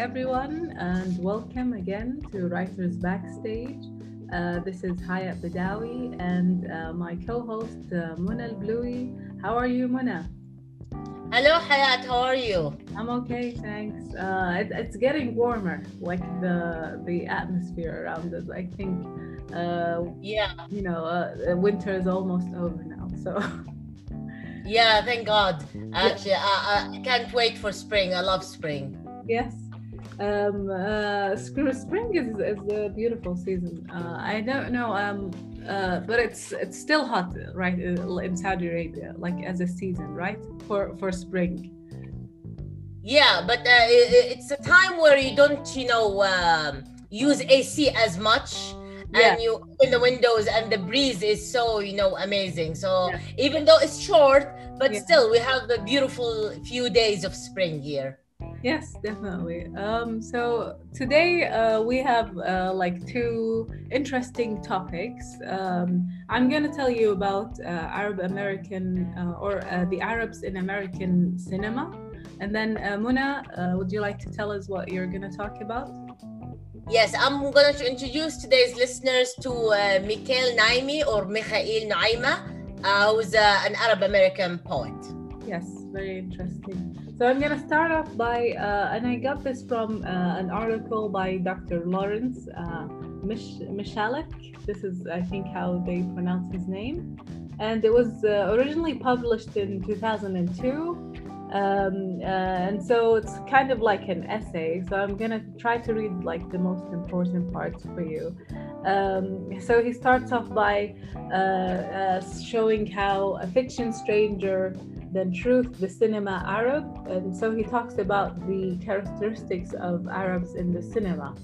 everyone, and welcome again to Writers Backstage. Uh, this is Hayat Badawi and uh, my co-host uh, Mona Bluey. How are you, Mona? Hello, Hayat. How are you? I'm okay, thanks. Uh, it, it's getting warmer, like the the atmosphere around us. I think. Uh, yeah. You know, uh, winter is almost over now, so. Yeah, thank God. Actually, I, I can't wait for spring. I love spring. Yes. Um, uh, spring is, is a beautiful season. Uh, I don't know, um, uh, but it's it's still hot, right, uh, in Saudi Arabia, like as a season, right, for for spring. Yeah, but uh, it's a time where you don't, you know, um, use AC as much yeah. and you open the windows and the breeze is so you know amazing so yeah. even though it's short but yeah. still we have a beautiful few days of spring here yes definitely um, so today uh, we have uh, like two interesting topics um, i'm going to tell you about uh, arab american uh, or uh, the arabs in american cinema and then uh, muna would you like to tell us what you're going to talk about Yes, I'm going to introduce today's listeners to uh, Mikhail Naimi or Mikhail Naima, uh, who's uh, an Arab American poet. Yes, very interesting. So I'm going to start off by, uh, and I got this from uh, an article by Dr. Laurence uh, Michalak. This is, I think, how they pronounce his name. And it was uh, originally published in 2002 um, uh, and so it's kind of like an essay so i'm gonna try to read like the most important parts for you um, so he starts off by uh, uh, showing how a fiction stranger than truth the cinema arab and so he talks about the characteristics of arabs in the cinema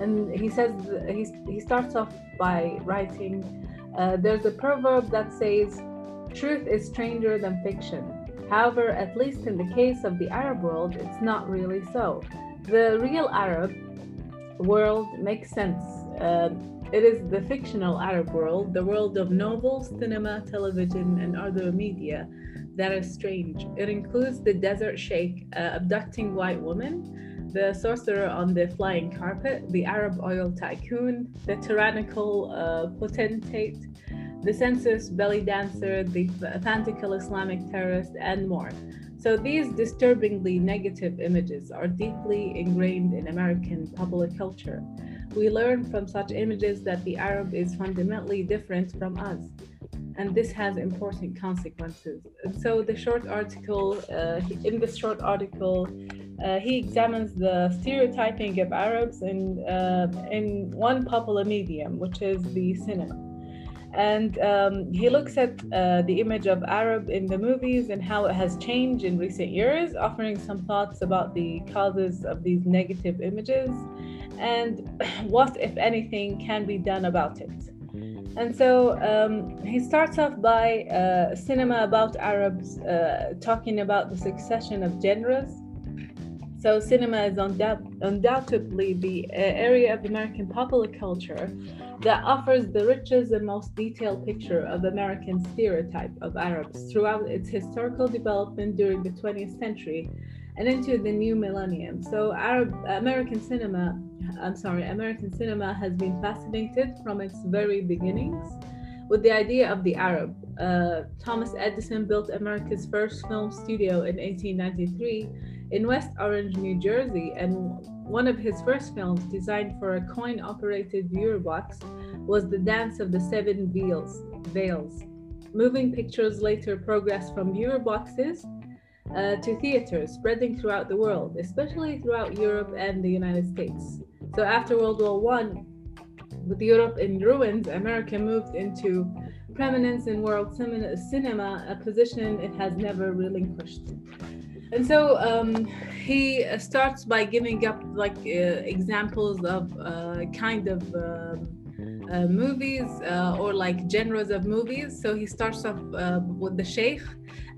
and he says he, he starts off by writing uh, there's a proverb that says truth is stranger than fiction However, at least in the case of the Arab world, it's not really so. The real Arab world makes sense. Uh, it is the fictional Arab world, the world of novels, cinema, television, and other media that is strange. It includes the desert sheikh uh, abducting white women, the sorcerer on the flying carpet, the Arab oil tycoon, the tyrannical uh, potentate, the census belly dancer, the fanatical Islamic terrorist, and more. So these disturbingly negative images are deeply ingrained in American public culture. We learn from such images that the Arab is fundamentally different from us, and this has important consequences. So the short article, uh, in this short article, uh, he examines the stereotyping of Arabs in, uh, in one popular medium, which is the cinema and um, he looks at uh, the image of Arab in the movies and how it has changed in recent years, offering some thoughts about the causes of these negative images and what, if anything, can be done about it. And so um, he starts off by uh, cinema about Arabs, uh, talking about the succession of genres. So, cinema is undoubt- undoubtedly the uh, area of American popular culture that offers the richest and most detailed picture of American stereotype of Arabs throughout its historical development during the 20th century and into the new millennium. So Arab American cinema, I'm sorry, American cinema has been fascinated from its very beginnings with the idea of the Arab. Uh, Thomas Edison built America's first film studio in 1893 in West Orange, New Jersey, and one of his first films, designed for a coin operated viewer box, was The Dance of the Seven Veils. Veils. Moving pictures later progressed from viewer boxes uh, to theaters, spreading throughout the world, especially throughout Europe and the United States. So after World War I, with Europe in ruins, America moved into prominence in world cinema, a position it has never relinquished. And so um, he starts by giving up like uh, examples of uh, kind of um, uh, movies uh, or like genres of movies. So he starts off uh, with the Sheikh,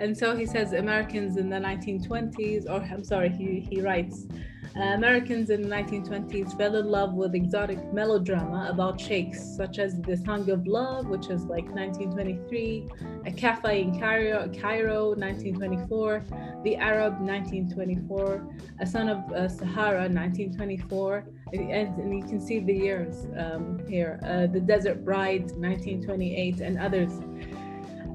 and so he says Americans in the 1920s, or I'm sorry, he he writes Uh, Americans in the 1920s fell in love with exotic melodrama about sheikhs, such as The Song of Love, which is like 1923, A Cafe in Cairo, Cairo 1924, The Arab 1924, A Son of uh, Sahara 1924, and, and, you can see the years um, here, uh, The Desert Bride 1928, and others.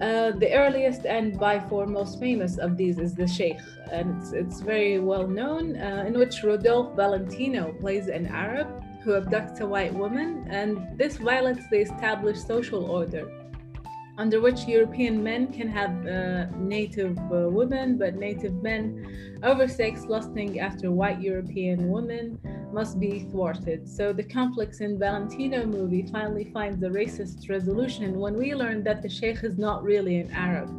Uh, the earliest and by far most famous of these is the Sheikh, and it's, it's very well known, uh, in which Rudolph Valentino plays an Arab who abducts a white woman, and this violates the established social order under which European men can have uh, native uh, women, but native men oversex, lusting after white European women must be thwarted. So the conflicts in Valentino movie finally finds a racist resolution when we learn that the Sheikh is not really an Arab,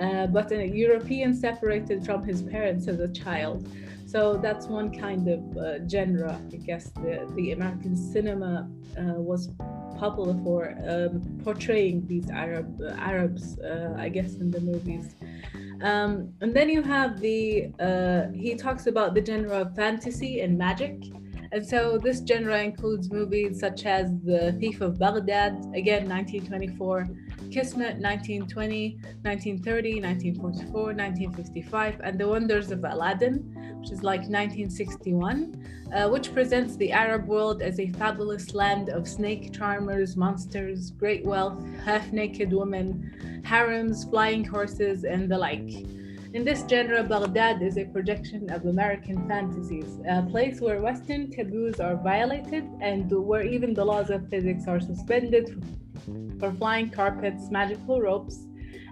uh, but a European separated from his parents as a child. So that's one kind of uh, genre, I guess, the, the American cinema uh, was popular for um, portraying these Arab Arabs, uh, I guess, in the movies. Um, and then you have the uh, he talks about the genre of fantasy and magic. And so this genre includes movies such as The Thief of Baghdad, again 1924, Kismet 1920, 1930, 1944, 1955, and The Wonders of Aladdin, which is like 1961, uh, which presents the Arab world as a fabulous land of snake charmers, monsters, great wealth, half naked women, harems, flying horses, and the like. In this genre, Baghdad is a projection of American fantasies, a place where Western taboos are violated and where even the laws of physics are suspended for flying carpets, magical ropes,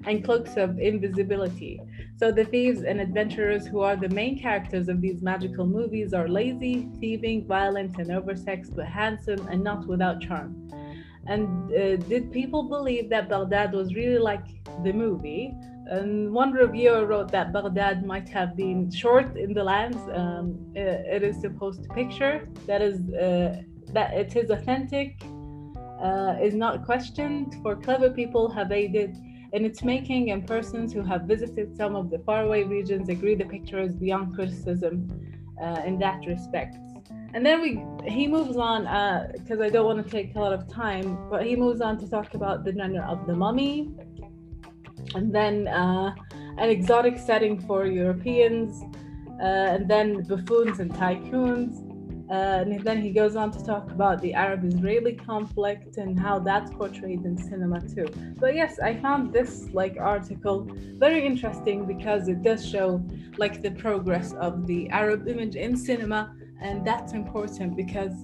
and cloaks of invisibility. So the thieves and adventurers who are the main characters of these magical movies are lazy, thieving, violent, and oversexed, but handsome and not without charm. And uh, did people believe that Baghdad was really like the movie? And one reviewer wrote that Baghdad might have been short in the lands um, it is supposed to picture. That is, uh, that it is authentic, uh, is not questioned. For clever people have aided in its making, and persons who have visited some of the faraway regions agree the picture is beyond criticism uh, in that respect. And then we he moves on because uh, I don't want to take a lot of time, but he moves on to talk about the genre of the mummy, and then uh, an exotic setting for Europeans, uh, and then buffoons and tycoons. Uh, and then he goes on to talk about the Arab Israeli conflict and how that's portrayed in cinema too. But yes, I found this like article very interesting because it does show like the progress of the Arab image in cinema, and that's important because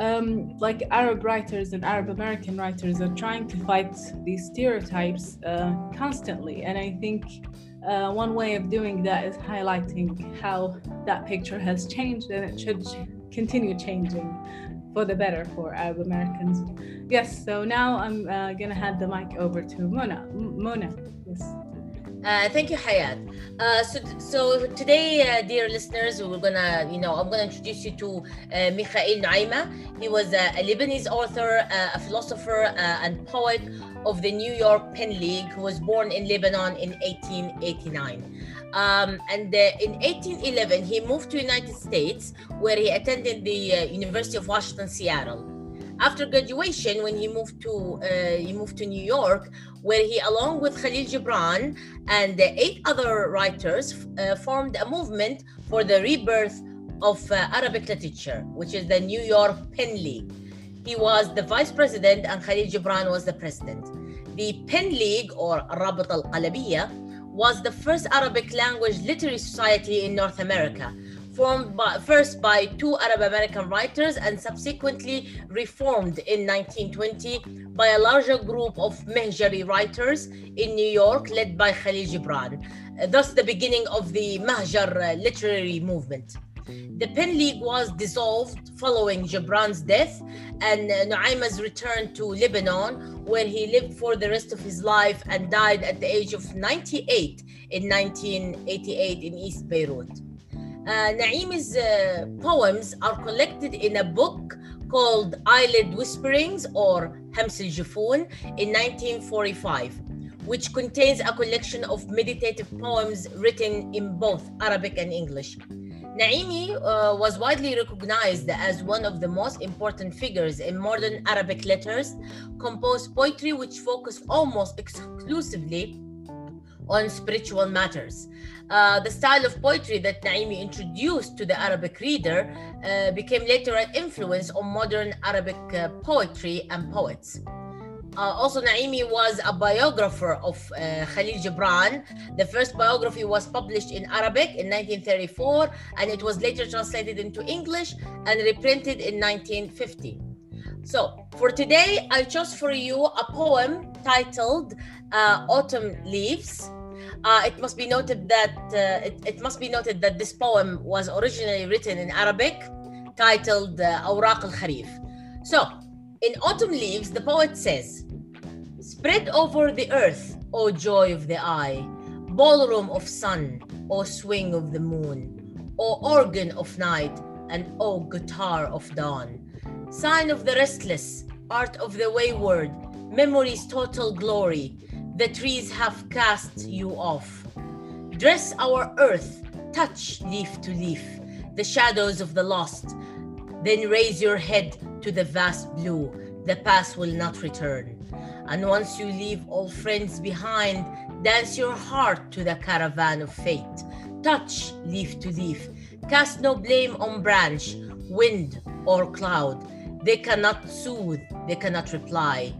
um, like Arab writers and Arab American writers are trying to fight these stereotypes uh, constantly. And I think uh, one way of doing that is highlighting how that picture has changed and it should continue changing for the better for Arab Americans. Yes, so now I'm uh, going to hand the mic over to Mona. M- Mona, yes. Uh, thank you, Hayat. Uh, so, so today, uh, dear listeners, we're gonna, you know, I'm gonna introduce you to uh, Mikhail Nuaima. He was a, a Lebanese author, uh, a philosopher, uh, and poet of the New York Pen League, who was born in Lebanon in 1889. Um, and in 1811, he moved to United States, where he attended the University of Washington, Seattle. After graduation, when he moved to he moved to New York, where he, along with Khalil Gibran and eight other writers, uh, formed a movement for the rebirth of uh, Arabic literature, which is the New York Pen League. He was the vice president and Khalil Gibran was the president. The Pen League, or Rabat al Qalabiya, was the first Arabic language literary society in North America formed by, first by two Arab American writers and subsequently reformed in 1920 by a larger group of Mahjari writers in New York led by Khalil Gibran, thus the beginning of the Mahjar uh, literary movement. The Pen League was dissolved following Gibran's death and uh, Nuaima's return to Lebanon, where he lived for the rest of his life and died at the age of 98 in 1988 in East Beirut. Uh, Naim's uh, poems are collected in a book called Eyelid Whisperings or Hams al in 1945, which contains a collection of meditative poems written in both Arabic and English. Naimi uh, was widely recognized as one of the most important figures in modern Arabic letters, composed poetry which focused almost exclusively on spiritual matters. Uh, the style of poetry that Naimi introduced to the Arabic reader uh, became later an influence on modern Arabic uh, poetry and poets. Uh, also, Naimi was a biographer of uh, Khalil Gibran. The first biography was published in Arabic in 1934, and it was later translated into English and reprinted in 1950. So, for today, I chose for you a poem titled uh, Autumn Leaves. Uh, it must be noted that uh, it, it, must be noted that this poem was originally written in Arabic, titled uh, Awraq al-Kharif. So, in Autumn Leaves, the poet says, Spread over the earth, O joy of the eye, ballroom of sun, O swing of the moon, O organ of night, and O guitar of dawn. Sign of the restless, art of the wayward, memory's total glory, the trees have cast you off. Dress our earth, touch leaf to leaf, the shadows of the lost. Then raise your head to the vast blue, the past will not return. And once you leave all friends behind, dance your heart to the caravan of fate. Touch leaf to leaf, cast no blame on branch, wind, or cloud. They cannot soothe, they cannot reply.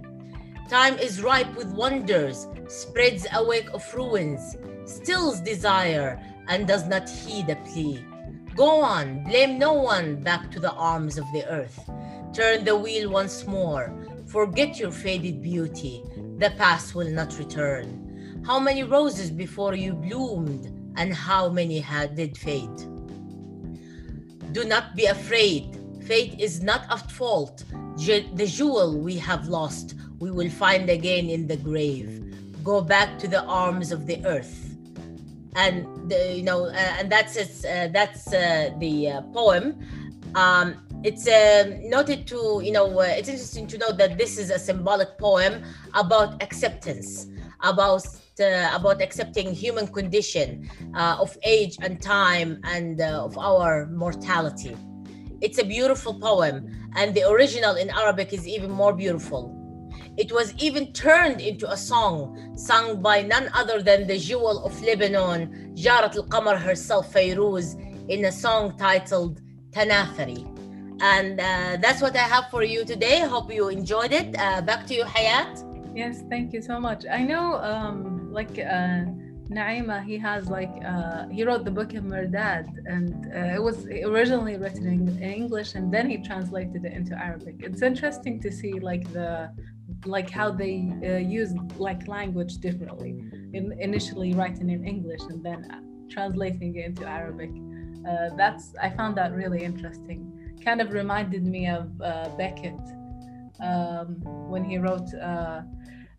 Time is ripe with wonders, spreads a wake of ruins, stills desire, and does not heed a plea. Go on, blame no one back to the arms of the earth. Turn the wheel once more, Forget your faded beauty, the past will not return. How many roses before you bloomed, and how many had did fade? Do not be afraid. Fate is not at fault. the jewel we have lost, we will find again in the grave. Go back to the arms of the earth. And the, you know, uh, and that's uh, that's uh, the uh, poem. Um, it's uh, noted to you know uh, it's interesting to know that this is a symbolic poem about acceptance about about accepting human condition of age and time and of our mortality it's a beautiful poem and the original in arabic is even more beautiful it was even turned into a song sung by none other than the jewel of lebanon jarat al-qamar herself Fairuz in a song titled Tanathari and uh, that's what I have for you today. Hope you enjoyed it. Uh, back to you, Hayat. Yes, thank you so much. I know, um, like uh, Naima, he has like uh, he wrote the book of Mirdad, and uh, it was originally written in English, and then he translated it into Arabic. It's interesting to see like the like how they uh, use like language differently. In, initially writing in English and then translating it into Arabic. that's I found that really interesting kind of reminded me of uh, Beckett um, when he wrote uh,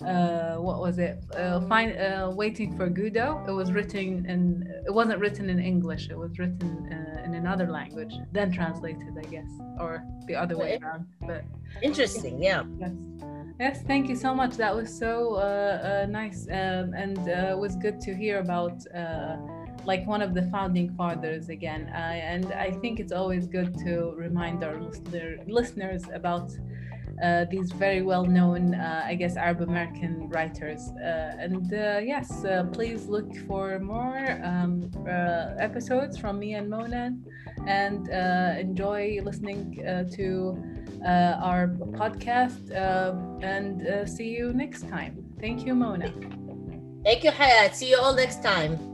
uh, what was it? Uh, find, uh, Waiting for Godot. It was written in. It wasn't written in English. It was written uh, in another language, then translated, I guess, or the other way around. But interesting, yeah. Yes. Yes, thank you so much. That was so nice, um, and it was good to hear about like one of the founding fathers again. Uh, and I think it's always good to remind our listener, listeners about uh, these very well known, uh, I guess, Arab American writers. Uh, and uh, yes, uh, please look for more um, episodes from me and Mona and enjoy listening to our podcast. and see you next time. Thank you, Mona. Thank you, Hayat. See you all next time.